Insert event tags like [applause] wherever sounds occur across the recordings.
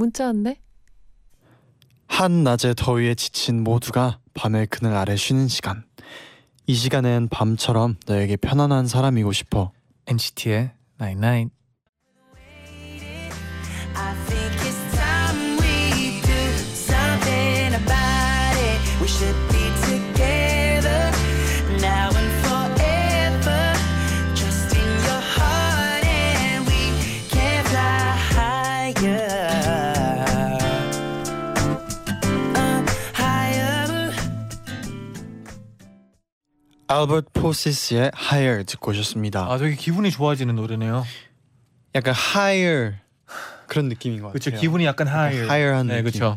문자 왔네. 한낮의 더위에 지친 모두가 밤의 그늘 아래 쉬는 시간. 이 시간엔 밤처럼 너에게 편안한 사람이고 싶어. NCT의 Night Night. I 알버트 포시스의 Higher 듣고 오셨습니다. 아 되게 기분이 좋아지는 노래네요. 약간 Higher 그런 느낌인 것 같아요. 그렇죠. 기분이 약간 higher. higher한 네, 느낌. 그렇죠.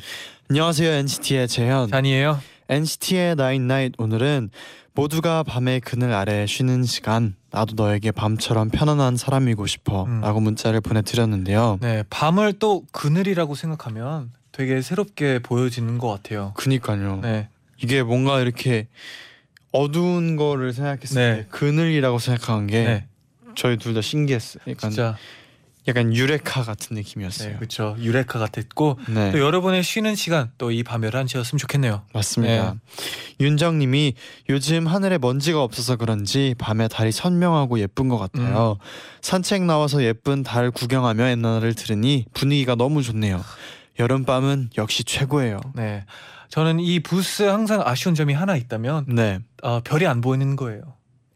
안녕하세요 NCT의 재현. 잔이에요. NCT의 Night Night 오늘은 모두가 밤의 그늘 아래 쉬는 시간 나도 너에게 밤처럼 편안한 사람이고 싶어 음. 라고 문자를 보내드렸는데요 네, 밤을 또 그늘이라고 생각하면 되게 새롭게 보여지는 것 같아요. 그니까요 네, 이게 뭔가 이렇게 어두운 거를 생각했을 네. 때 그늘이라고 생각한 게 네, 저희 둘 다 신기했어요. 약간, 진짜. 약간 유레카 같은 느낌이었어요. 네, 그렇죠. 유레카 같았고 네, 또 여러분의 쉬는 시간 또 이 밤 11시였으면 좋겠네요. 맞습니다. 윤정 님이 요즘 하늘에 먼지가 없어서 그런지 밤에 달이 선명하고 예쁜 것 같아요. 산책 나와서 예쁜 달 구경하며 엔나나를 들으니 분위기가 너무 좋네요. 여름밤은 역시 최고예요. 네, 저는 이 부스 항상 아쉬운 점이 하나 있다면 네. 어, 별이 안 보이는 거예요.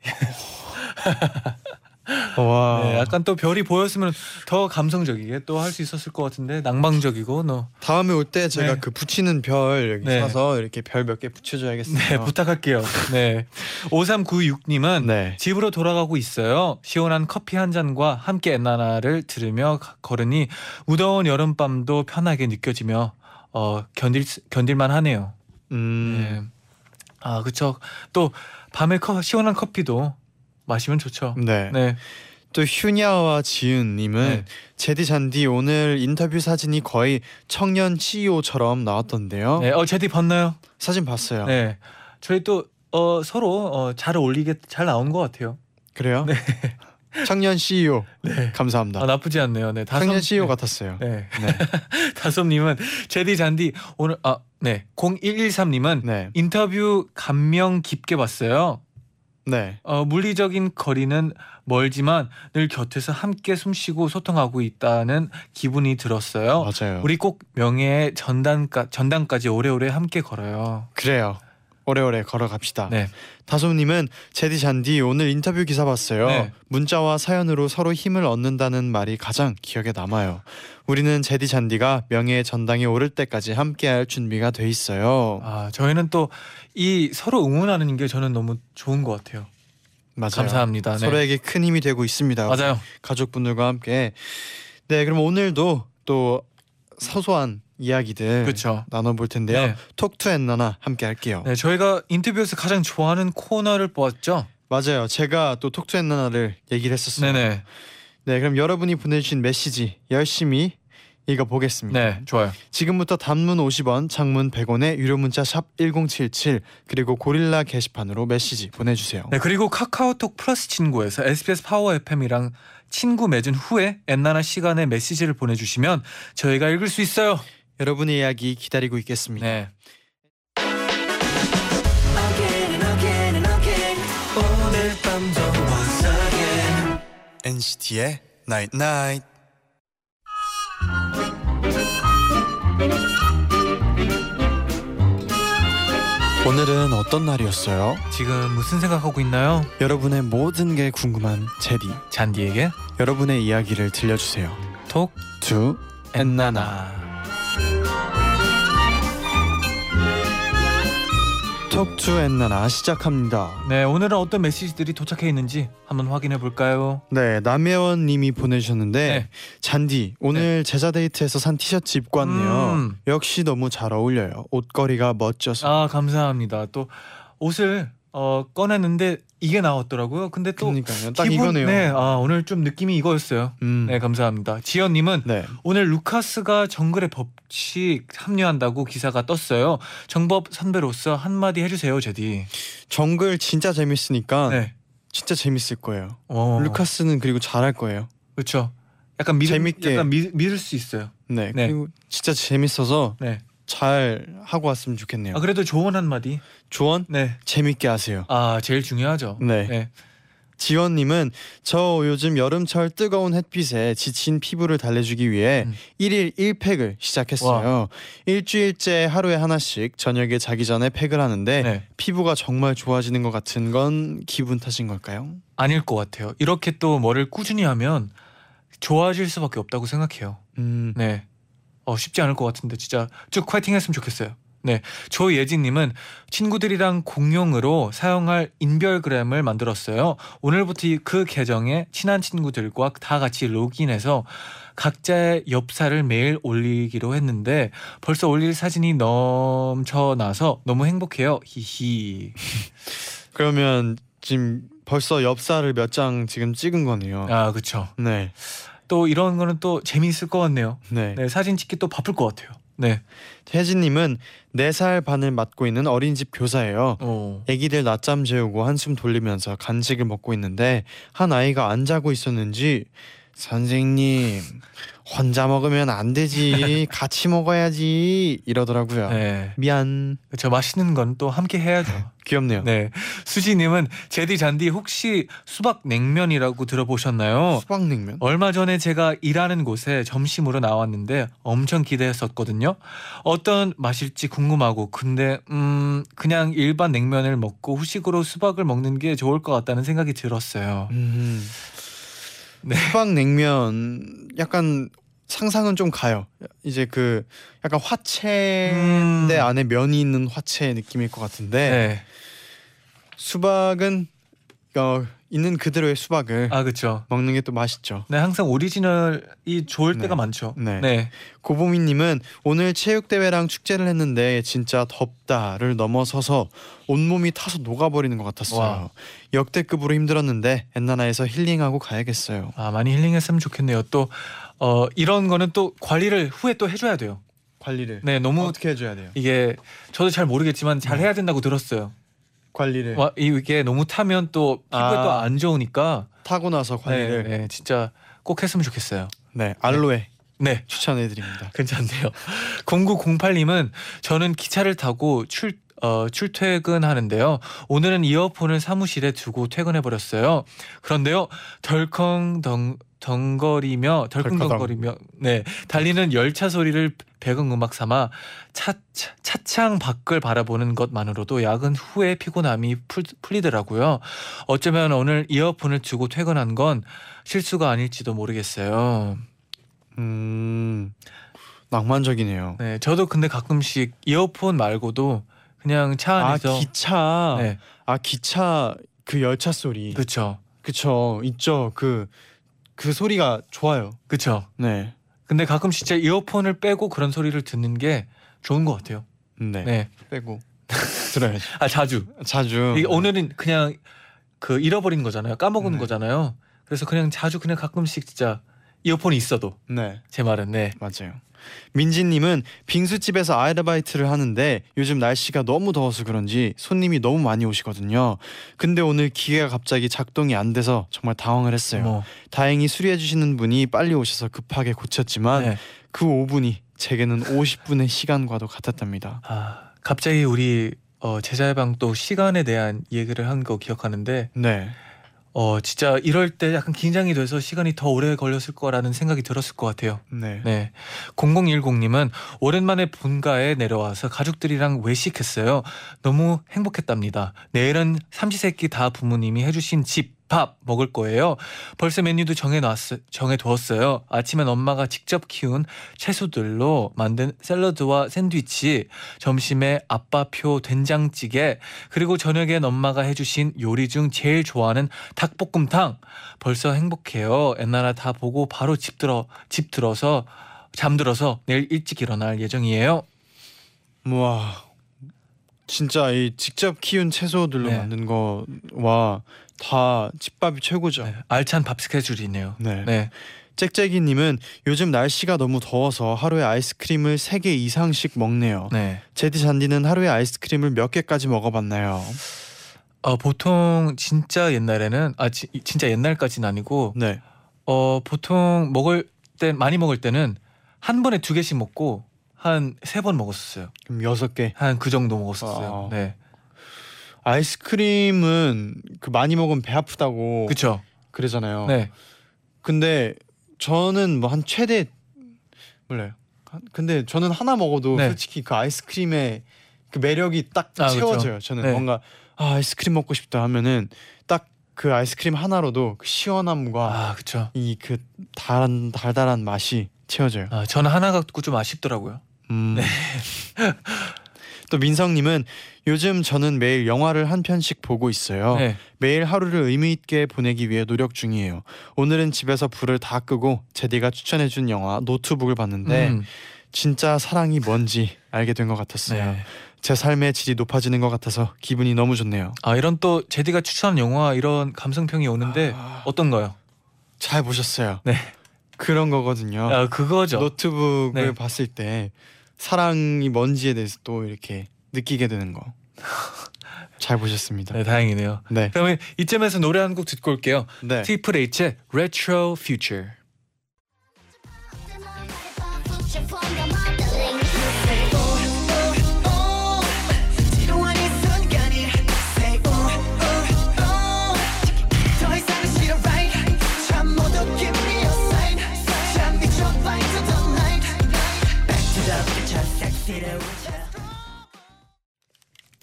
[laughs] 와. 네, 약간 또 별이 보였으면 더 감성적이게 또 할 수 있었을 것 같은데 낭만적이고 너 다음에 올 때 제가 네. 그 붙이는 별 여기 네. 사서 이렇게 별 몇 개 붙여줘야겠어요. 네, 부탁할게요. 네. 5396님은 네. 집으로 돌아가고 있어요. 시원한 커피 한 잔과 함께 엔나나를 들으며 가- 걸으니 무더운 여름밤도 편하게 느껴지며 어, 견딜 수- 견딜만 하네요. 음. 네. 아, 그렇죠. 또 밤에 커, 시원한 커피도 마시면 좋죠. 네. 네. 또 휴냐와 지은님은 네. 제디 잔디 오늘 인터뷰 사진이 거의 청년 CEO처럼 나왔던데요. 네. 어, 제디 봤나요? 사진 봤어요. 네. 저희 또 어, 서로 어, 잘 어울리게 잘 나온 것 같아요. 그래요? [laughs] 청년 CEO 네. 감사합니다. 아, 나쁘지 않네요. 네. 다솜- 청년 CEO 네. 같았어요. 네. 네. [laughs] 다솜 님은 제디 잔디 오늘 아 네 0113 님은 네. 인터뷰 감명 깊게 봤어요. 네. 어, 물리적인 거리는 멀지만 늘 곁에서 함께 숨쉬고 소통하고 있다는 기분이 들었어요. 맞아요. 우리 꼭 명예의 전단까 전당까지 오래오래 함께 걸어요. 그래요. 오래오래 걸어갑시다. 네. 다솜님은 제디 잔디 오늘 인터뷰 기사 봤어요. 네. 문자와 사연으로 서로 힘을 얻는다는 말이 가장 기억에 남아요. 우리는 제디 잔디가 명예의 전당에 오를 때까지 함께할 준비가 돼 있어요. 아 저희는 또 이 서로 응원하는 게 저는 너무 좋은 것 같아요. 맞아요. 감사합니다. 네. 서로에게 큰 힘이 되고 있습니다. 맞아요. 가족분들과 함께. 네, 그럼 오늘도 또 소소한 이야기들 그렇죠. 나눠볼 텐데요. 네. Talk To 엔나나 함께 할게요. 네, 저희가 인터뷰에서 가장 좋아하는 코너를 뽑았죠. 맞아요. 제가 또 Talk To 엔나나를 얘기를 했었어요. 네네. 네, 그럼 여러분이 보내주신 메시지 열심히 읽어보겠습니다. 네, 좋아요. 지금부터 단문 50원, 장문 100원의 유료 문자 샵 #1077 그리고 고릴라 게시판으로 메시지 보내주세요. 네, 그리고 카카오톡 플러스 친구에서 SBS 파워 FM이랑 친구 맺은 후에 엔나나 시간에 메시지를 보내주시면 저희가 읽을 수 있어요. 여러분의 이야기 기다리고 있겠습니다. 네. NCT의 Night Night. 오늘은 어떤 날이었어요? 지금 무슨 생각하고 있나요? 여러분의 모든 게 궁금한 제디. 잔디에게 여러분의 이야기를 들려주세요. Talk To 엔나나. Talk To 엔나나 시작합니다. 네, 오늘은 어떤 메시지들이 도착해 있는지 한번 확인해 볼까요? 네, 남혜원 님이 보내주셨는데 네. 잔디 오늘 제자 데이트에서 산 티셔츠 입고 왔네요. 음. 역시 너무 잘 어울려요. 옷걸이가 멋져서. 아, 감사합니다. 또 옷을 어, 꺼냈는데 이게 나왔더라고요. 근데 또 그러니까요. 딱 기분- 이거네요. 네, 아, 오늘 좀 느낌이 이거였어요. 음. 네, 감사합니다. 지연 님은 네. 오늘 루카스가 정글의 법칙 합류한다고 기사가 떴어요. 정법 선배로서 한마디 해주세요, 제디. 정글 진짜 재밌으니까 네. 진짜 재밌을 거예요. 어, 루카스는 그리고 잘할 거예요. 그렇죠. 약간 믿, 재밌게. 약간 믿, 믿을 수 있어요. 네. 네. 그리고 진짜 재밌어서 네. 잘 하고 왔으면 좋겠네요. 아 그래도 조언 한 마디. 조언 네. 재밌게 하세요. 아 제일 중요하죠. 네. 네. 지원님은 저 요즘 여름철 뜨거운 햇빛에 지친 피부를 달래주기 위해 음. 일 1일 1팩을 시작했어요. 일주일째 하루에 하나씩 저녁에 자기 전에 팩을 하는데 네. 피부가 정말 좋아지는 것 같은 건 기분 탓인 걸까요? 아닐 것 같아요. 이렇게 또 뭐를 꾸준히 하면 좋아질 수밖에 없다고 생각해요. 음, 네. 어 쉽지 않을 것 같은데 진짜 쭉 파이팅 했으면 좋겠어요. 네. 조예진님은 친구들이랑 공용으로 사용할 인별그램을 만들었어요. 오늘부터 이그 계정에 친한 친구들과 다 같이 로그인해서 각자의 엽사를 매일 올리기로 했는데 벌써 올릴 사진이 넘쳐나서 너무 행복해요. 히히. [laughs] 그러면 지금 벌써 엽사를 몇 장 지금 찍은 거네요. 아 그렇죠. 네, 또 이런 거는 또 재미있을 것 같네요. 네. 네 사진 찍기 또 바쁠 것 같아요. 네. 혜진님은 4살 반을 맡고 있는 어린이집 교사예요. 어. 아기들 낮잠 재우고 한숨 돌리면서 간식을 먹고 있는데 한 아이가 안 자고 있었는지 선생님 혼자 먹으면 안 되지 같이 먹어야지 이러더라고요. 네. 미안 저 맛있는 건 또 함께 해야죠. [laughs] 귀엽네요. 네. 수지님은 제디 잔디 혹시 수박 냉면이라고 들어보셨나요? 수박 냉면. 얼마 전에 제가 일하는 곳에 점심으로 나왔는데 엄청 기대했었거든요. 어떤 맛일지 궁금하고 근데 음 그냥 일반 냉면을 먹고 후식으로 수박을 먹는 게 좋을 것 같다는 생각이 들었어요. 음. 네. 수박 냉면 약간 상상은 좀 가요. 이제 그 약간 화채인데 음. 안에 면이 있는 화채 느낌일 것 같은데 네. 수박은 어, 있는 그대로의 수박을 아 그렇죠. 먹는 게 또 맛있죠. 네 항상 오리지널이 좋을 네. 때가 많죠. 네. 네. 고보미님은 오늘 체육대회랑 축제를 했는데 진짜 덥다를 넘어서서 온몸이 타서 녹아버리는 것 같았어요. 와. 역대급으로 힘들었는데 엔나나에서 힐링하고 가야겠어요. 아 많이 힐링했으면 좋겠네요. 또 어, 이런 거는 또 관리를 후에 또 해줘야 돼요. 관리를 네, 너무 어떻게 해줘야 돼요? 이게 저도 잘 모르겠지만 잘 해야 된다고 들었어요. 관리를 와, 이게 너무 타면 또 피부에 아. 또 안 좋으니까 타고 나서 네, 관리를 네, 네, 진짜 꼭 했으면 좋겠어요. 알로에 네. 추천해 드립니다. [laughs] 괜찮네요. 0908님은 저는 기차를 타고 출 어, 출퇴근하는데요. 오늘은 이어폰을 사무실에 두고 퇴근해 버렸어요. 그런데요, 덜컹 덩 덩거리며 덜컹덩거리며 네 달리는 열차 소리를 배경음악 삼아 차, 차, 차창 밖을 바라보는 것만으로도 야근 후에 피곤함이 풀, 풀리더라고요. 어쩌면 오늘 이어폰을 두고 퇴근한 건 실수가 아닐지도 모르겠어요. 음 낭만적이네요. 네, 저도 근데 가끔씩 이어폰 말고도 그냥 차아 안에서 기차 네, 아 기차 그 열차 소리 그렇죠, 그쵸 있죠 그 그 소리가 좋아요. 그렇죠. 네. 근데 가끔 진짜 이어폰을 빼고 그런 소리를 듣는 게 좋은 것 같아요. 네. 네, 빼고 [laughs] 들어야죠. 아 자주. 자주. 이게 오늘은 그냥 그 잃어버린 거잖아요. 까먹은 네. 거잖아요. 그래서 그냥 자주 그냥 가끔씩 진짜 이어폰이 있어도 네 제 말은 네. 맞아요. 민지님은 빙수집에서 아르바이트를 하는데 요즘 날씨가 너무 더워서 그런지 손님이 너무 많이 오시거든요. 근데 오늘 기계가 갑자기 작동이 안 돼서 정말 당황을 했어요. 뭐 다행히 수리해 주시는 분이 빨리 오셔서 급하게 고쳤지만 네. 그 5분이 제게는 50분의 시간과도 같았답니다. 아 갑자기 우리 어, 제자의 방 또 시간에 대한 얘기를 한 거 기억하는데 네. 어 진짜 이럴 때 약간 긴장이 돼서 시간이 더 오래 걸렸을 거라는 생각이 들었을 것 같아요. 네. 네. 0010님은 오랜만에 본가에 내려와서 가족들이랑 외식했어요. 너무 행복했답니다. 내일은 삼시세끼 다 부모님이 해주신 집 밥 먹을 거예요. 벌써 메뉴도 정해놨 정해두었어요. 아침엔 엄마가 직접 키운 채소들로 만든 샐러드와 샌드위치, 점심에 아빠표 된장찌개, 그리고 저녁엔 엄마가 해주신 요리 중 제일 좋아하는 닭볶음탕. 벌써 행복해요. 옛날에 다 보고 바로 집 들어 집 들어서 잠들어서 내일 일찍 일어날 예정이에요. 와 진짜 이 직접 키운 채소들로 네. 만든 거와 다 집밥이 최고죠. 네, 알찬 밥 스케줄이네요. 네. 네. 짹짹이님은 요즘 날씨가 너무 더워서 하루에 아이스크림을 3개 이상씩 먹네요. 네. 제디 잔디는 하루에 아이스크림을 몇 개까지 먹어봤나요? 어, 보통 진짜 옛날에는 아 지, 진짜 옛날까지는 아니고 네. 어 보통 먹을 때 많이 먹을 때는 한 번에 두 개씩 먹고 한 세 번 먹었었어요. 그럼 여섯 개. 한 그 정도 먹었었어요. 아. 네. 아이스크림은 그 많이 먹으면 배 아프다고 그렇죠. 그러잖아요. 네. 근데 저는 뭐 한 최대 몰라요. 한- 근데 저는 하나 먹어도 네. 솔직히 그 아이스크림의 그 매력이 딱 아, 그쵸. 채워져요. 저는 네. 뭔가 아, 아이스크림 먹고 싶다 하면은 딱 그 아이스크림 하나로도 그 시원함과 아, 그렇죠. 이그 달한 달달한 맛이 채워져요. 아, 저는 하나 갖고 좀 아쉽더라고요. 음. [laughs] 또 민성님은 요즘 저는 매일 영화를 한 편씩 보고 있어요. 네. 매일 하루를 의미 있게 보내기 위해 노력 중이에요. 오늘은 집에서 불을 다 끄고 제디가 추천해준 영화 노트북을 봤는데 음, 진짜 사랑이 뭔지 알게 된 것 같았어요. 네. 제 삶의 질이 높아지는 것 같아서 기분이 너무 좋네요. 아, 이런 또 제디가 추천한 영화 이런 감성평이 오는데 아, 어떤가요? 잘 보셨어요. 네. 그런 거거든요. 아, 그거죠. 노트북을 네. 봤을 때 사랑이 뭔지에 대해서 또 이렇게 느끼게 되는 거. 잘 보셨습니다. 네, 다행이네요. 네. 그러면 이쯤에서 노래 한 곡 듣고 올게요. 네. 트리플 H의 Retro Future.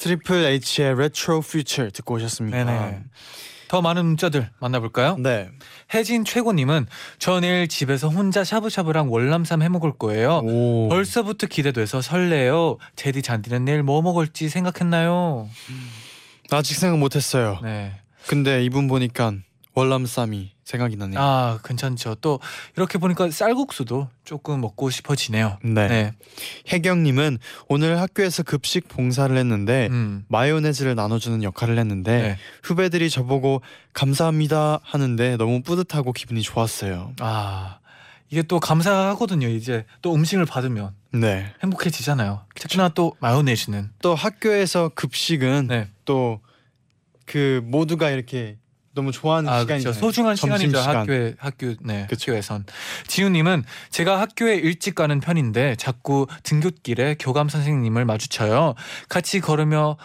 트리플 H의 Retro Future 듣고 오셨습니다. 네네. 더 많은 문자들 만나볼까요? 네. 혜진 최고님은 저 내일 집에서 혼자 샤브샤브랑 월남쌈 해 먹을 거예요. 오. 벌써부터 기대돼서 설레요. 제디 잔디는 내일 뭐 먹을지 생각했나요? 아직 생각 못했어요. 네. 근데 이분 보니까 월남쌈이 생각이 나네요. 아 괜찮죠. 또 이렇게 보니까 쌀국수도 조금 먹고 싶어지네요. 네. 네. 혜경님은 오늘 학교에서 급식 봉사를 했는데 음. 마요네즈를 나눠주는 역할을 했는데 네. 후배들이 저보고 감사합니다 하는데 너무 뿌듯하고 기분이 좋았어요. 아 이게 또 감사하거든요. 이제 또 음식을 받으면 네. 행복해지잖아요. 특히나 또 마요네즈는. 또 학교에서 급식은 네. 또그 모두가 이렇게 너무 좋아하는 아. 그렇죠. 소중한 시간이죠. 점심시간. 학교에 학교 네 그쵸. 학교에선 지우 님은 제가 학교에 일찍 가는 편인데 자꾸 등굣길에 교감 선생님을 마주쳐요. 같이 걸으며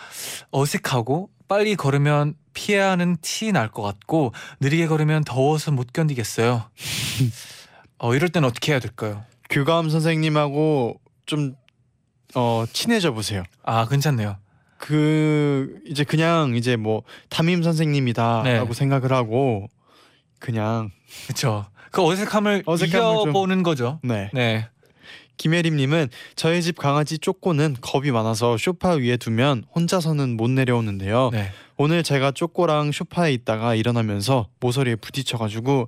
어색하고 빨리 걸으면 피해야 하는 티 날 것 같고 느리게 걸으면 더워서 못 견디겠어요. 어 이럴 땐 어떻게 해야 될까요? 교감 선생님하고 좀 어, 친해져 보세요. 아 괜찮네요. 그 이제 그냥 이제 뭐 담임 선생님이다라고 네. 생각을 하고 그냥 그렇죠. 그 어색함을 어색함을 좀- 이겨보는 거죠. 네. 네. 김혜림님은 저희 집 강아지 쪼꼬는 겁이 많아서 쇼파 위에 두면 혼자서는 못 내려오는데요. 네. 오늘 제가 쪼꼬랑 쇼파에 있다가 일어나면서 모서리에 부딪혀가지고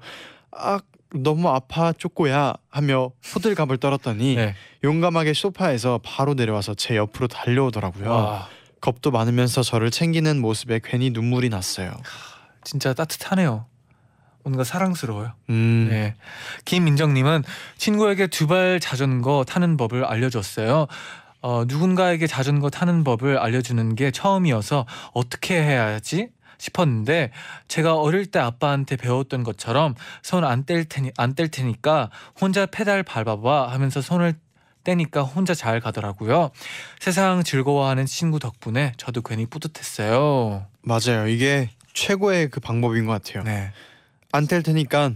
아 너무 아파 쪼꼬야 하며 호들갑을 떨었더니 네. 용감하게 소파에서 바로 내려와서 제 옆으로 달려오더라고요. 와 겁도 많으면서 저를 챙기는 모습에 괜히 눈물이 났어요. 진짜 따뜻하네요. 뭔가 사랑스러워요. 음, 네. 김민정님은 친구에게 두발 자전거 타는 법을 알려줬어요. 어, 누군가에게 자전거 타는 법을 알려주는 게 처음이어서 어떻게 해야지 싶었는데 제가 어릴 때 아빠한테 배웠던 것처럼 손 안 뗄 테니 안 뗄 테니까 혼자 페달 밟아봐 하면서 손을 떼니까 혼자 잘 가더라고요. 세상 즐거워하는 친구 덕분에 저도 괜히 뿌듯했어요. 맞아요. 이게 최고의 그 방법인 것 같아요. 네. 안 뗄 테니까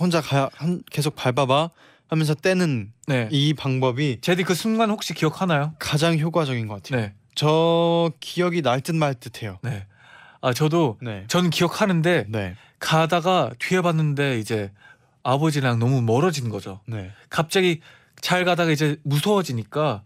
혼자 가 한, 계속 밟아봐 하면서 떼는 네. 이 방법이 제디 그 순간 혹시 기억하나요? 가장 효과적인 것 같아요. 네. 저 기억이 날 듯 말 듯해요. 네. 아 저도 네. 전 기억하는데 네. 가다가 뒤에 봤는데 이제 아버지랑 너무 멀어진 거죠. 네. 갑자기 잘 가다가 이제 무서워지니까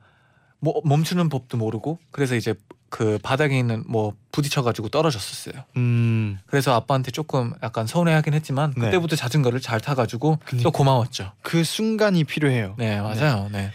뭐 멈추는 법도 모르고 그래서 이제 그 바닥에 있는 뭐 부딪혀가지고 떨어졌었어요. 음. 그래서 아빠한테 조금 약간 서운해하긴 했지만 네. 그때부터 자전거를 잘 타가지고 그니까. 또 고마웠죠. 그 순간이 필요해요. 네 맞아요. 네.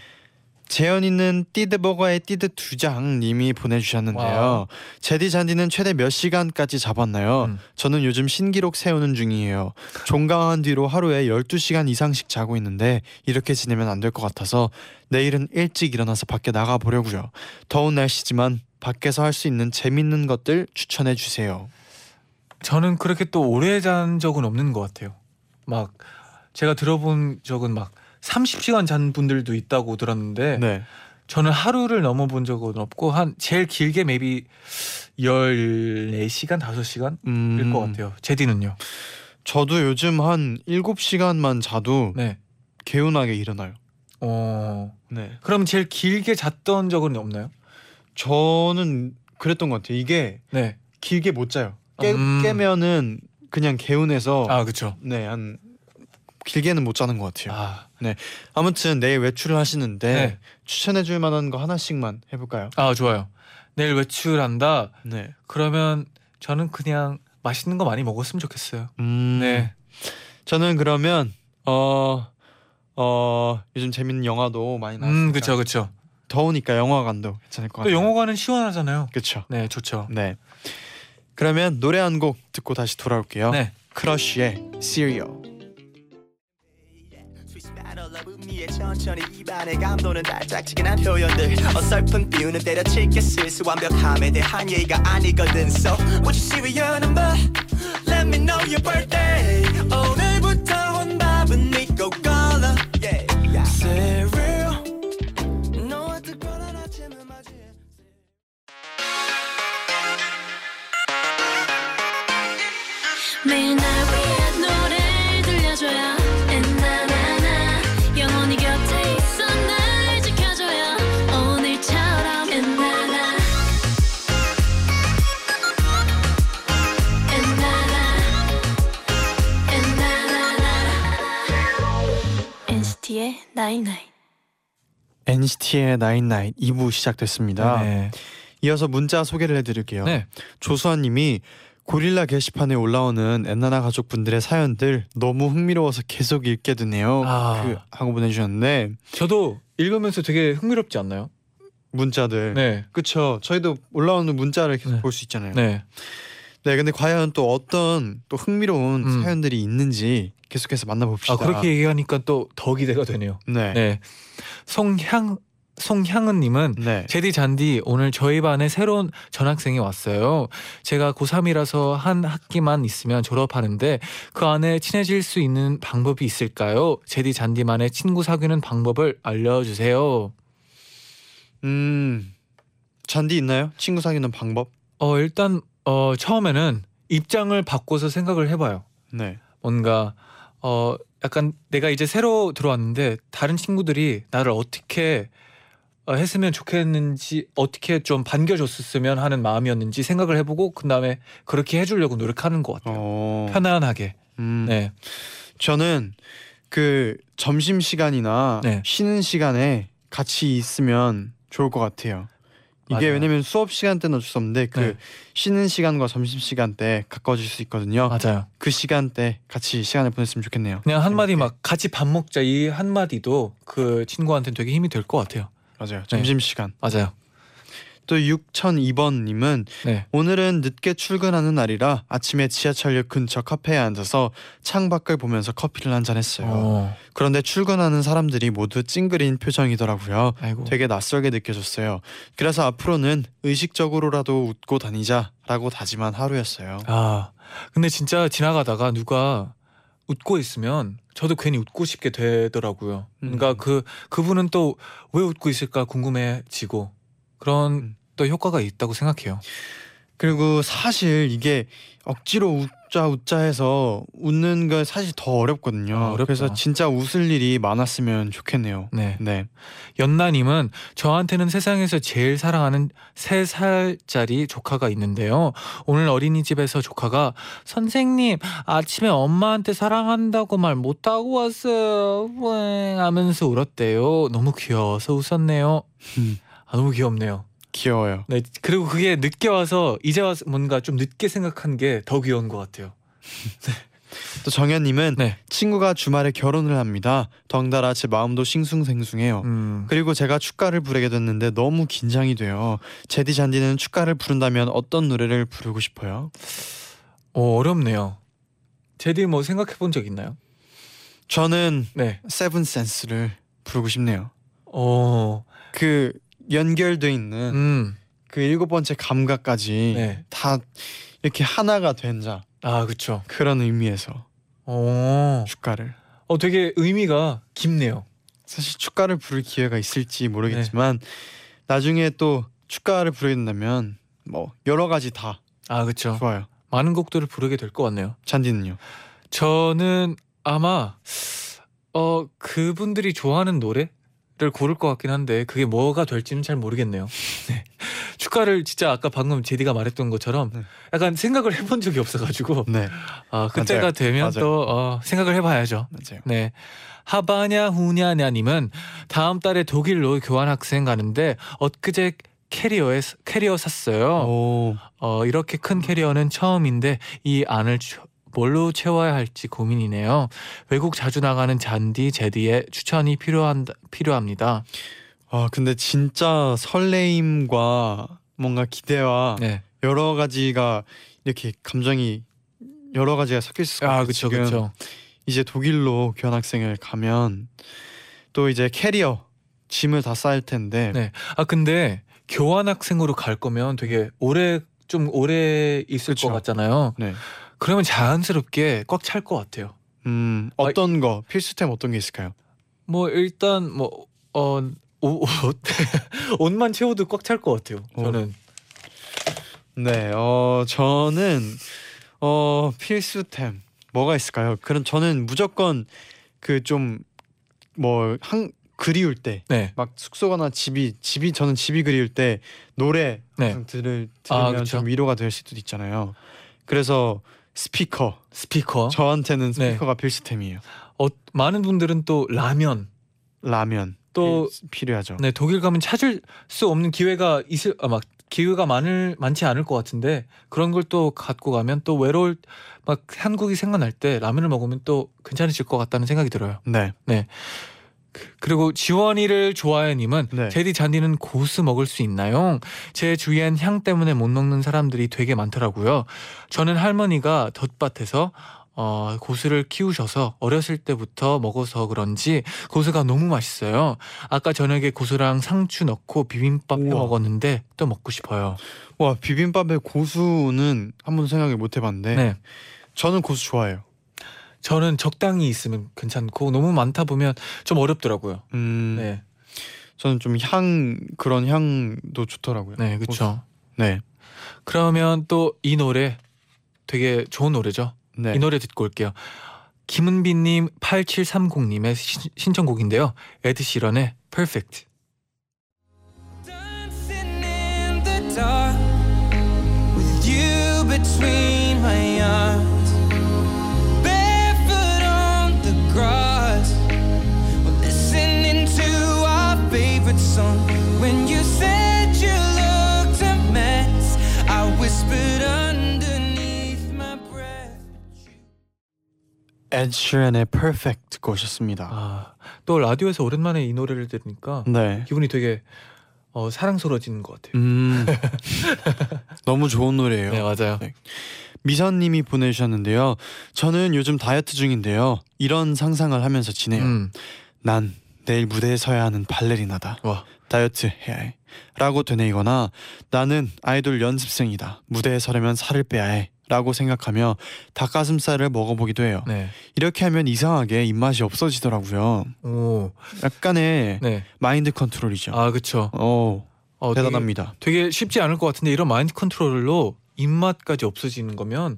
재현이는 띠드버거의 띠드 두장 님이 보내주셨는데요. 와우. 제디 잔디는 최대 몇 시간까지 잡았나요? 음. 저는 요즘 신기록 세우는 중이에요. 종강한 뒤로 하루에 12시간 이상씩 자고 있는데 이렇게 지내면 안 될 것 같아서 내일은 일찍 일어나서 밖에 나가 보려고요. 더운 날씨지만 밖에서 할 수 있는 재밌는 것들 추천해 주세요. 저는 그렇게 또 오래 잔 적은 없는 것 같아요. 막 제가 들어본 적은 막 30시간 잔 분들도 있다고 들었는데 네. 저는 하루를 넘어본 적은 없고 한 제일 길게 maybe 14시간 5시간일 음, 것 같아요. 제디는요. 저도 요즘 한 7시간만 자도 네. 개운하게 일어나요. 어. 네. 그럼 제일 길게 잤던 적은 없나요? 저는 그랬던 것 같아요. 이게 네. 길게 못 자요. 깨, 음. 깨면은 그냥 개운해서 아, 그렇죠. 네, 한 길게는 못 자는 것 같아요. 아. 아무튼 내일 외출을 하시는데 네. 추천해 줄 만한 거 하나씩만 해 볼까요? 아, 좋아요. 내일 외출한다. 네. 그러면 저는 그냥 맛있는 거 많이 먹었으면 좋겠어요. 음. 네. 저는 그러면 어 어, 요즘 재밌는 영화도 많이 나왔으니까 음, 그렇죠. 그렇죠. 더우니까 영화관도 괜찮을 것 또 같아요. 영화관은 시원하잖아요. 그렇죠. 네, 좋죠. 네. 그러면 노래 한 곡 듣고 다시 돌아올게요. 네. 크러쉬의 Serial. 의미에 천천히 입안에 감도는 달짝지근한 표현들 어설픈 비유는 때려칠게 슬수 완벽함에 대한 예의가 아니거든 So would you serial number? Let me know your birthday 오늘 night night NCT의 night night 2부 시작됐습니다. 네. 이어서 문자 소개를 해드릴게요. 네. 조수아님이 고릴라 게시판에 올라오는 엔나나 가족분들의 사연들 너무 흥미로워서 계속 읽게 되네요. 아. 그 하고 보내주셨는데 저도 읽으면서 되게 흥미롭지 않나요? 문자들. 네. 그쵸. 저희도 올라오는 문자를 계속 네. 볼수 있잖아요. 네. 네. 근데 과연 또 어떤 또 흥미로운 음. 사연들이 있는지 계속해서 만나봅시다. 아, 그렇게 얘기하니까 또 더 기대가 되네요. 네. 네. 네. 송향 송향은 님은 네. 제디 잔디 오늘 저희 반에 새로운 전학생이 왔어요. 제가 고3이라서 한 학기만 있으면 졸업하는데 그 안에 친해질 수 있는 방법이 있을까요? 제디 잔디만의 친구 사귀는 방법을 알려주세요. 음. 잔디 있나요? 친구 사귀는 방법? 어 일단 어 처음에는 입장을 바꿔서 생각을 해봐요. 네. 뭔가 어 약간 내가 이제 새로 들어왔는데 다른 친구들이 나를 어떻게 어, 했으면 좋겠는지 어떻게 좀 반겨줬으면 하는 마음이었는지 생각을 해보고 그 다음에 그렇게 해주려고 노력하는 것 같아요. 어. 편안하게. 음. 네. 저는 그 점심 시간이나 네. 쉬는 시간에 같이 있으면 좋을 것 같아요. 이게 맞아요. 왜냐면 수업 시간 때는 어쩔 수 없는데 그 네. 쉬는 시간과 점심 시간 때 가까워질 수 있거든요. 맞아요. 그 시간 때 같이 시간을 보냈으면 좋겠네요. 그냥 한 마디 재밌게. 막 같이 밥 먹자 이 한 마디도 그 친구한테는 되게 힘이 될 것 같아요. 맞아요. 점심 시간. 맞아요. 또 6002번 님은 네. 오늘은 늦게 출근하는 날이라 아침에 지하철역 근처 카페에 앉아서 창밖을 보면서 커피를 한 잔 했어요. 어. 그런데 출근하는 사람들이 모두 찡그린 표정이더라고요. 아이고. 되게 낯설게 느껴졌어요. 그래서 앞으로는 의식적으로라도 웃고 다니자라고 다짐한 하루였어요. 아 근데 진짜 지나가다가 누가 웃고 있으면 저도 괜히 웃고 싶게 되더라고요. 그러니까 음. 그 그분은 또 왜 웃고 있을까 궁금해지고 그런 음. 또 효과가 있다고 생각해요. 그리고 사실 이게 억지로 웃자 웃자 해서 웃는 거 사실 더 어렵거든요. 아. 그래서 진짜 웃을 일이 많았으면 좋겠네요. 네. 네. 연나님은 저한테는 세상에서 제일 사랑하는 세 살짜리 조카가 있는데요. 오늘 어린이집에서 조카가 선생님 아침에 엄마한테 사랑한다고 말 못하고 왔어요. 하면서 울었대요. 너무 귀여워서 웃었네요. 아, 너무 귀엽네요. 귀여워요. 네 그리고 그게 늦게 와서 이제 와서 뭔가 좀 늦게 생각한 게 더 귀여운 것 같아요. [laughs] 또 정현님은 네. 친구가 주말에 결혼을 합니다. 덩달아 제 마음도 싱숭생숭해요. 음. 그리고 제가 축가를 부르게 됐는데 너무 긴장이 돼요. 제디 잔디는 축가를 부른다면 어떤 노래를 부르고 싶어요? 어, 어렵네요. 제디 뭐 생각해 본 적 있나요? 저는 네. 세븐 센스를 부르고 싶네요. 어. 그 연결돼 있는 음. 그 일곱 번째 감각까지 네. 다 이렇게 하나가 된 자 아, 그렇죠. 그런 의미에서 어. 축가를 어 되게 의미가 깊네요. 사실 축가를 부를 기회가 있을지 모르겠지만 나중에 또 축가를 부르게 된다면 뭐 여러 가지 다 아, 그렇죠. 좋아요. 많은 곡들을 부르게 될 것 같네요. 잔디는요? 저는 아마 어 그분들이 좋아하는 노래 를 고를 것 같긴 한데 그게 뭐가 될지는 잘 모르겠네요. [laughs] 네. 축가를 진짜 아까 방금 제디가 말했던 것처럼 네. 약간 생각을 해본 적이 없어가지고 네 아 그때가 맞아요. 되면 맞아요. 또 어, 생각을 해봐야죠. 맞아요. 네. 하바냐 후냐냐님은 다음 달에 독일로 교환 학생 가는데 엊그제 캐리어에 캐리어 샀어요. 오 어, 이렇게 큰 캐리어는 처음인데 이 안을 채- 뭘로 채워야 할지 고민이네요. 외국 자주 나가는 잔디 제디의 추천이 필요한 필요합니다. 아 근데 진짜 설레임과 뭔가 기대와 네. 여러 가지가 이렇게 감정이 여러 가지가 섞여 있을 것 같아요. 아 그렇죠 그렇죠. 이제 독일로 교환학생을 가면 또 이제 캐리어 짐을 다 쌓을 텐데 네. 아 근데 교환 학생으로 갈 거면 되게 오래 좀 오래 있을 그쵸. 것 같잖아요. 네. 그러면 자연스럽게 꽉 찰 것 같아요. 음 어떤 거 필수템 어떤 게 있을까요? 뭐 일단 뭐어 옷, [laughs] 옷만 채워도 꽉 찰 것 같아요. 어. 저는 네, 어 저는 어 필수템 뭐가 있을까요? 그럼 저는 무조건 그 좀 뭐한 그리울 때 네. 막 숙소거나 집이 집이 저는 집이 그리울 때 노래 네. 항상 들을 아, 들으면 그쵸. 좀 위로가 될 수도 있잖아요. 그래서 스피커 스피커. 저한테는 네. 스피커가 필수템이에요. 어, 많은 분들은 또 라면 라면 또 필- 필요하죠. 네, 독일 가면 찾을 수 없는 기회가 있을 아, 막 기회가 많을 많지 않을 것 같은데 그런 걸 또 갖고 가면 또 외로울 막 한국이 생각날 때 라면을 먹으면 또 괜찮으실 것 같다는 생각이 들어요. 네, 그리고 지원이를 좋아해님은 네. 제디 잔디는 고수 먹을 수 있나요? 제 주위엔 향 때문에 못 먹는 사람들이 되게 많더라고요. 저는 할머니가 덧밭에서 어, 고수를 키우셔서 어렸을 때부터 먹어서 그런지 고수가 너무 맛있어요. 아까 저녁에 고수랑 상추 넣고 비빔밥 해. 먹었는데 또 먹고 싶어요. 와 비빔밥에 고수는 한번 생각을 못 해봤는데 네. 저는 고수 좋아해요. 저는 적당히 있으면 괜찮고 너무 많다 보면 좀 어렵더라고요. 음, 네. 저는 좀 향 그런 향도 좋더라고요. 네, 그렇죠. 네, 그러면 또 이 노래 되게 좋은 노래죠. 네. 이 노래 듣고 올게요. 김은비님 8730님의 신청곡인데요. 에드 시런의 Perfect. Dancing in the dark with you between my arms, Ed Sheeran의 Perfect 듣고 오셨습니다. 아, 또 라디오에서 오랜만에 이 노래를 들으니까 네. 기분이 되게 어, 사랑스러워지는 것 같아요. 음, [laughs] 너무 좋은 노래예요. 네, 맞아요. 네. 미선님이 보내주셨는데요. 저는 요즘 다이어트 중인데요. 이런 상상을 하면서 지내요. 음, 난 내일 무대에 서야 하는 발레리나다. 와, 다이어트 해야 해. 라고 되뇌이거나 나는 아이돌 연습생이다. 무대에 서려면 살을 빼야 해. 라고 생각하며 닭가슴살을 먹어보기도 해요. 네, 이렇게 하면 이상하게 입맛이 없어지더라고요. 오, 약간의 네, 마인드 컨트롤이죠. 아, 그렇죠. 오, 어, 되게- 대단합니다. 되게 쉽지 않을 것 같은데 이런 마인드 컨트롤로 입맛까지 없어지는 거면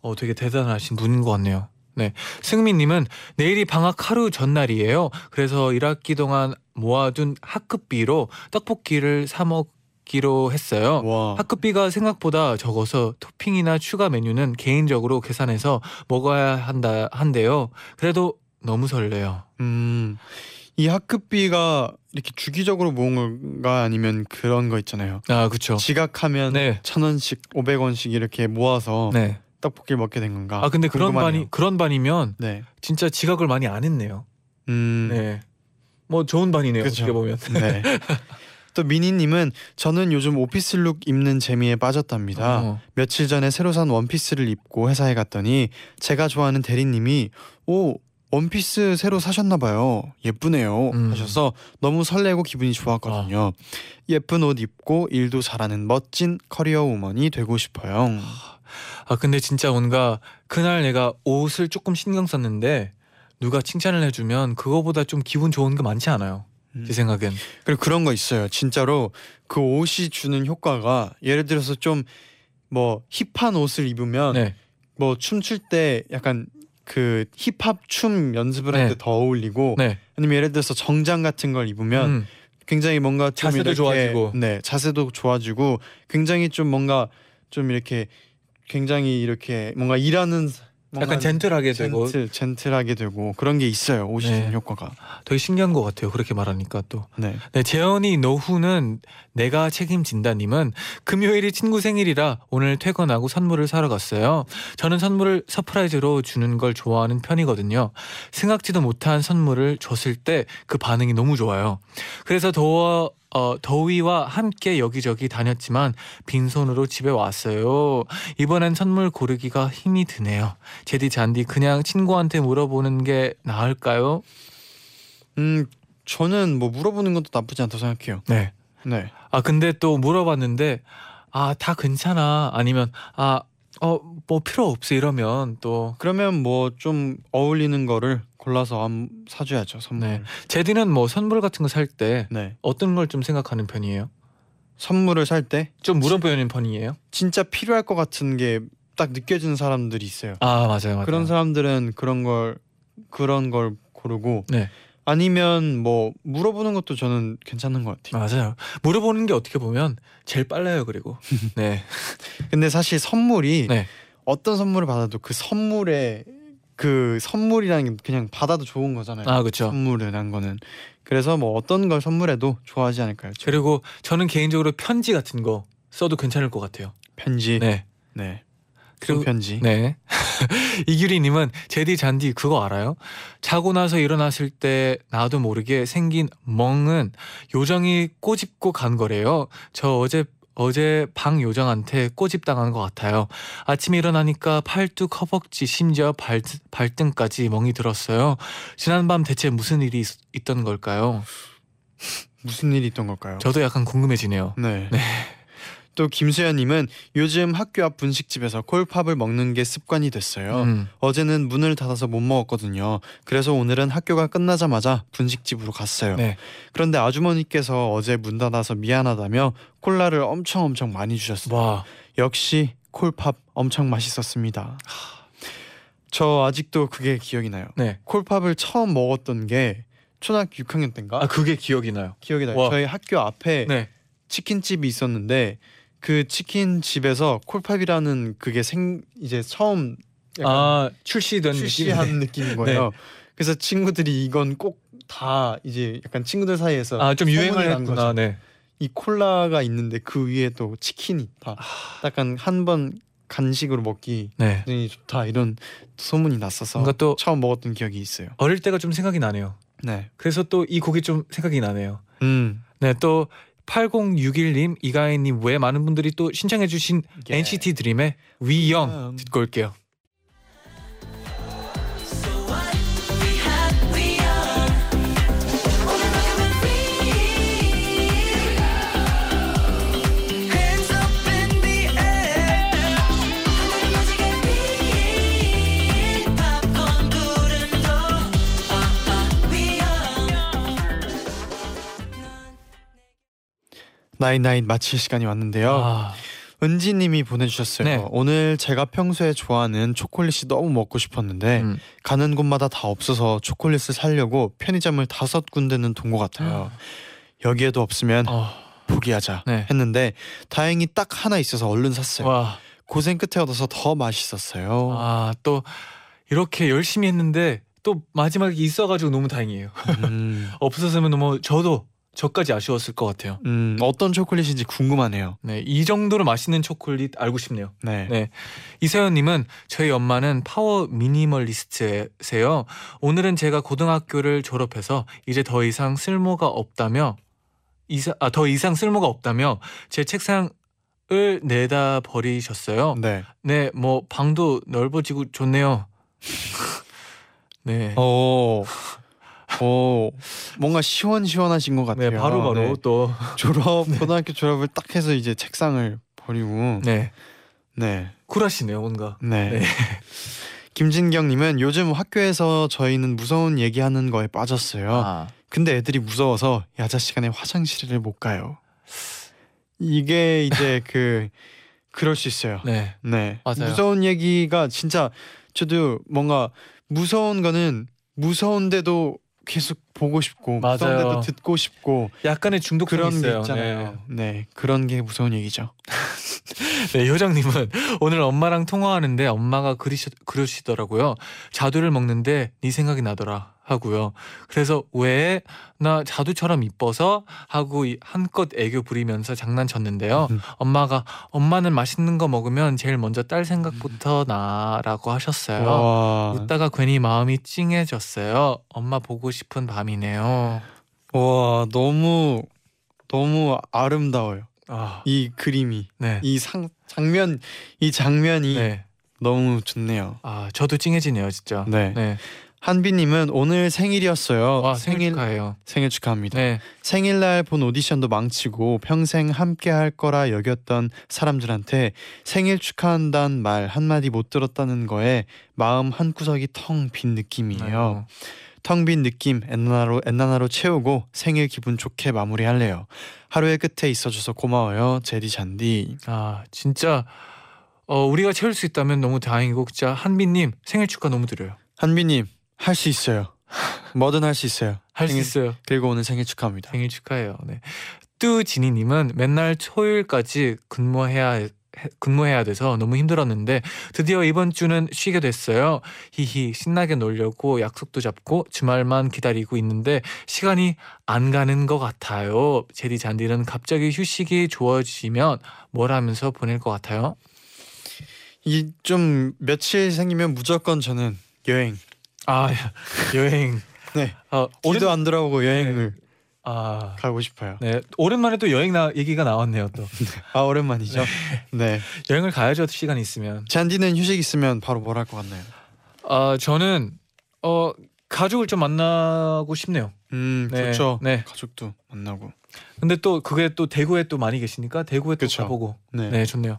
어, 되게 대단하신 분인 것 같네요. 네. 승민님은 내일이 방학 하루 전날이에요. 그래서 1학기 동안 모아둔 학급비로 떡볶이를 사먹 기로 했어요. 와. 학급비가 생각보다 적어서 토핑이나 추가 메뉴는 개인적으로 계산해서 먹어야 한다 한대요. 그래도 너무 설레요. 음. 이 학급비가 이렇게 주기적으로 모은 건가 아니면 그런 거 있잖아요. 아, 그렇죠. 지각하면 네. 천 원씩, 오백 원씩 이렇게 모아서 네. 떡볶이를 먹게 된 건가? 아, 근데 그런 궁금하네요. 반이 그런 반이면 네. 진짜 지각을 많이 안 했네요. 음. 네. 뭐 좋은 반이네요. 그쵸. 어떻게 보면. 네. [laughs] 또 미니님은 저는 요즘 오피스룩 입는 재미에 빠졌답니다. 어. 며칠 전에 새로 산 원피스를 입고 회사에 갔더니 제가 좋아하는 대리님이 오 원피스 새로 사셨나 봐요. 예쁘네요. 음. 하셔서 너무 설레고 기분이 좋았거든요. 예쁜 옷 입고 일도 잘하는 멋진 커리어 우먼이 되고 싶어요. 아 근데 진짜 뭔가 그날 내가 옷을 조금 신경 썼는데 누가 칭찬을 해주면 그거보다 좀 기분 좋은 게 많지 않아요. 음. 제 생각엔. 그리고 그런 거 있어요. 진짜로 그 옷이 주는 효과가 예를 들어서 좀 뭐 힙한 옷을 입으면 네. 뭐 춤출 때 약간 그 힙합 춤 연습을 할 네. 때더 어울리고 네. 아니면 예를 들어서 정장 같은 걸 입으면 음. 굉장히 뭔가 좀 자세도 이렇게, 좋아지고. 네 자세도 좋아지고 굉장히 좀 뭔가 좀 이렇게 굉장히 이렇게 뭔가 일하는 약간 젠틀하게 되고 젠틀, 젠틀하게 되고 그런 게 있어요 옷이 네. 효과가 되게 신기한 것 같아요. 그렇게 말하니까 또. 네 네, 재현이 노후는 내가 책임진다님은 금요일이 친구 생일이라 오늘 퇴근하고 선물을 사러 갔어요. 저는 선물을 surprise로 주는 걸 좋아하는 편이거든요. 생각지도 못한 선물을 줬을 때 그 반응이 너무 좋아요. 그래서 더워 어, 더위와 함께 여기저기 다녔지만 빈손으로 집에 왔어요. 이번엔 선물 고르기가 힘이 드네요. 재디 쟌디 그냥 친구한테 물어보는 게 나을까요? 음 저는 뭐 물어보는 것도 나쁘지 않다고 생각해요 네. 네 아 근데 또 물어봤는데 아 다 괜찮아 아니면 아 어 뭐 필요 없어 이러면 또 그러면 뭐 좀 어울리는 거를 골라서 한 사줘야죠 선물 네. 제디는 뭐 선물 같은 거 살 때 네 어떤 걸 좀 생각하는 편이에요? 선물을 살 때 좀 물어보는 편이에요? 진짜 필요할 것 같은 게 딱 느껴지는 사람들이 있어요. 아 맞아요 맞아요. 그런 사람들은 그런 걸 그런 걸 고르고 네 아니면 뭐 물어보는 것도 저는 괜찮은 것 같아요. 맞아요. 물어보는 게 어떻게 보면 제일 빨라요 그리고 [laughs] 네 근데 사실 선물이 네. 어떤 선물을 받아도 그 선물에 그 선물이라는 게 그냥 받아도 좋은 거잖아요. 아 그렇죠. 선물이란 거는 그래서 뭐 어떤 걸 선물해도 좋아하지 않을까요? 저- 그리고 저는 개인적으로 편지 같은 거 써도 괜찮을 것 같아요. 편지, 네 네, 그리고 손편지. 네. [laughs] 이규리님은 제디 잔디 그거 알아요? 자고 나서 일어났을 때 나도 모르게 생긴 멍은 요정이 꼬집고 간 거래요. 저 어제 어제 방 요정한테 꼬집 당한 것 같아요. 아침에 일어나니까 팔뚝, 허벅지, 심지어 발, 발등까지 멍이 들었어요. 지난밤 대체 무슨 일이 있, 있던 걸까요? 무슨 일이 있던 걸까요? 저도 약간 궁금해지네요. 네. 네. 또 김수현님은 요즘 학교 앞 분식집에서 콜팝을 먹는 게 습관이 됐어요. 음, 어제는 문을 닫아서 못 먹었거든요. 그래서 오늘은 학교가 끝나자마자 분식집으로 갔어요. 네. 그런데 아주머니께서 어제 문 닫아서 미안하다며 콜라를 엄청 엄청 많이 주셨어요. 와, 역시 콜팝 엄청 맛있었습니다. 저 아직도 그게 기억이 나요. 네. 콜팝을 처음 먹었던 게 초등학교 6학년 때인가? 아 그게 기억이 나요. 기억이 나요. 와. 저희 학교 앞에 네. 치킨집이 있었는데 그 치킨 집에서 콜팝이라는 그게 생 이제 처음 아 출시된 출시한 느낌이네. 느낌인 거예요. 그래서 친구들이 이건 꼭 다 이제 약간 친구들 사이에서 아좀 소문이 유행을 난 했구나. 거죠. 네. 이 콜라가 있는데 그 위에 또 치킨이 있다. 약간 한 번 간식으로 먹기 네. 굉장히 좋다 이런 소문이 났어서 뭔가 또 처음 먹었던 기억이 있어요. 어릴 때가 좀 생각이 나네요. 네. 그래서 또 이 곡이 좀 생각이 나네요. 음. 네, 또 8061님, 이가인님 외 많은 분들이 또 신청해주신 예. NCT 드림의 위영 위영. 듣고 올게요. 나인나인 마칠 시간이 왔는데요. 아, 은지님이 보내주셨어요. 네. 오늘 제가 평소에 좋아하는 초콜릿이 너무 먹고 싶었는데 음. 가는 곳마다 다 없어서 초콜릿을 사려고 편의점을 다섯 군데는 돈 것 같아요. 여기에도 없으면 어, 포기하자 네. 했는데 다행히 딱 하나 있어서 얼른 샀어요. 와, 고생 끝에 얻어서 더 맛있었어요. 아, 또 이렇게 열심히 했는데 또 마지막에 있어가지고 너무 다행이에요. 음, [laughs] 없었으면 너무 저도 저까지 아쉬웠을 것 같아요. 음, 어떤 초콜릿인지 궁금하네요. 네, 이 정도로 맛있는 초콜릿 알고 싶네요. 네. 네. 이세연님은 저희 엄마는 파워 미니멀리스트세요. 오늘은 제가 고등학교를 졸업해서 이제 더 이상 쓸모가 없다며 이사, 아, 더 이상 쓸모가 없다며 제 책상을 내다 버리셨어요. 네. 네, 뭐 방도 넓어지고 좋네요. [laughs] 네. 오, 오, 뭔가 시원시원하신 것 같아요. 네, 바로 바로 네. 또 졸업 [laughs] 고등학교 졸업을 딱 해서 이제 책상을 버리고 네. 네. 쿨하시네요, 뭔가. 네. 네. [laughs] 김진경님은 요즘 학교에서 저희는 무서운 얘기하는 거에 빠졌어요. 아, 근데 애들이 무서워서 야자 시간에 화장실을 못 가요. 이게 이제 [laughs] 그 그럴 수 있어요. 네. 네. 맞아요. 무서운 얘기가 진짜 저도 뭔가 무서운 거는 무서운데도 계속 보고 싶고 맞아요. 무서운데도 듣고 싶고 약간의 중독성이 그런 게 있어요. 있잖아요. 네. 그런 게 무서운 얘기죠. [laughs] [laughs] 네, 효정님은 오늘 엄마랑 통화하는데 엄마가 그리시, 그러시더라고요. 자두를 먹는데 네 생각이 나더라 하고요. 그래서 왜 나 자두처럼 이뻐서 하고 이- 한껏 애교 부리면서 장난쳤는데요. 음. 엄마가 엄마는 맛있는 거 먹으면 제일 먼저 딸 생각부터 나라고 하셨어요. 와. 웃다가 괜히 마음이 찡해졌어요. 엄마 보고 싶은 밤이네요. 와, 너무 너무 아름다워요. 아, 이 그림이 네. 이 상 장면 이 장면이 네. 너무 좋네요. 아, 저도 찡해지네요, 진짜. 네. 네. 한비님은 오늘 생일이었어요. 와, 생일 축하해요. 생일 축하합니다. 네. 생일날 본 오디션도 망치고 평생 함께 할 거라 여겼던 사람들한테 생일 축하한다는 말 한마디 못 들었다는 거에 마음 한 구석이 텅 빈 느낌이에요. 아이고. 텅 빈 느낌 엔나나로 엔나나로 채우고 생일 기분 좋게 마무리할래요. 하루의 끝에 있어줘서 고마워요. 제디 잔디. 아 진짜 어 우리가 채울 수 있다면 너무 다행이고 진짜 한빈님 생일 축하 너무 드려요. 한비님 할 수 있어요. 뭐든 할 수 있어요. [laughs] 할 수 있어요. 그리고 오늘 생일 축하합니다. 생일 축하해요. 네. 뚜지니님은 맨날 토요일까지 근무해야 해- 근무해야 돼서 너무 힘들었는데 드디어 이번 주는 쉬게 됐어요. 히히 신나게 놀려고 약속도 잡고 주말만 기다리고 있는데 시간이 안 가는 것 같아요. 제디 잔디는 갑자기 휴식이 주어지면 뭘 하면서 보낼 것 같아요? 이 좀 며칠 생기면 무조건 저는 여행. 아 여행. 네. 아, 길도 안 들어오고 여행을 아 가고 싶어요. 네 오랜만에 또 여행 나 얘기가 나왔네요 또 [laughs] 아 오랜만이죠. 네. 여행을 가야죠 시간 있으면 잔디는 휴식 있으면 바로 뭘 할 것 같나요? 아 저는 어 가족을 좀 만나고 싶네요 음 네, 좋죠. 네 가족도 만나고. 근데 또 그게 또 대구에 또 많이 계시니까 대구에 또 그쵸. 가보고 네. 네 좋네요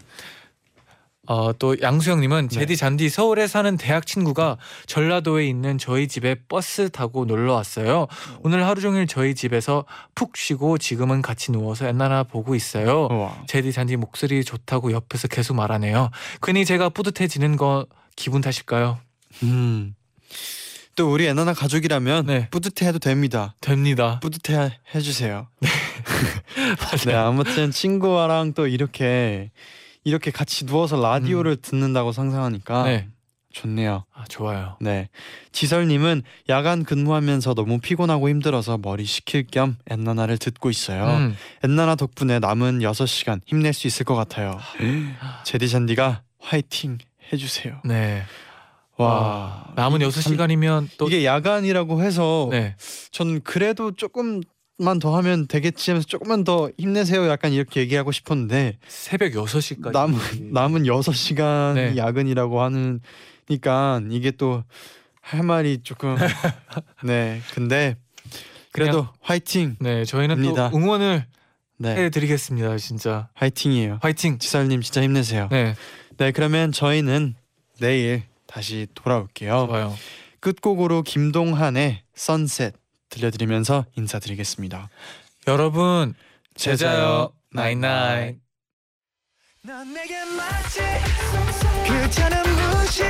어, 또 양수영님은 네. 제디 잔디 서울에 사는 대학 친구가 전라도에 있는 저희 집에 버스 타고 놀러 왔어요. 오늘 하루 종일 저희 집에서 푹 쉬고 지금은 같이 누워서 엔나나 보고 있어요. 와. 제디 잔디 목소리 좋다고 옆에서 계속 말하네요. 괜히 제가 뿌듯해지는 거 기분 탓일까요? 음. 또 우리 애나나 가족이라면 네. 뿌듯해해도 됩니다. 됩니다. 뿌듯해 해주세요. 네 [laughs] 아무튼 친구랑 또 이렇게 이렇게 같이 누워서 라디오를 듣는다고 상상하니까 음. 네. 좋네요. 아, 좋아요. 네 지설님은 야간 근무하면서 너무 피곤하고 힘들어서 머리 식힐 겸 엔나나를 듣고 있어요. 음. 엔나나 덕분에 남은 6시간 힘낼 수 있을 것 같아요. [gasps] 제디 잔디가 화이팅 해주세요. 네. 와 와, 남은 6시간이면 또 이게 야간이라고 해서 네. 전 그래도 조금 만 더 하면 되겠지 하면서 조금만 더 힘내세요 약간 이렇게 얘기하고 싶었는데 새벽 6시까지 남은 남은 6시간 네. 야근이라고 하는니까 이게 또 할 말이 조금 [laughs] 네 근데 그래도 화이팅 네, 저희는 입니다. 또 응원을 네 해 드리겠습니다. 진짜. 화이팅이에요 화이팅. 지설님 진짜 힘내세요 네. 네 그러면 저희는 내일 다시 돌아올게요 좋아요. 끝곡으로 김동한의 선셋 들려드리면서 인사드리겠습니다. 여러분 제자요 나잇나잇. 넌 내게 맞지 그저는 무신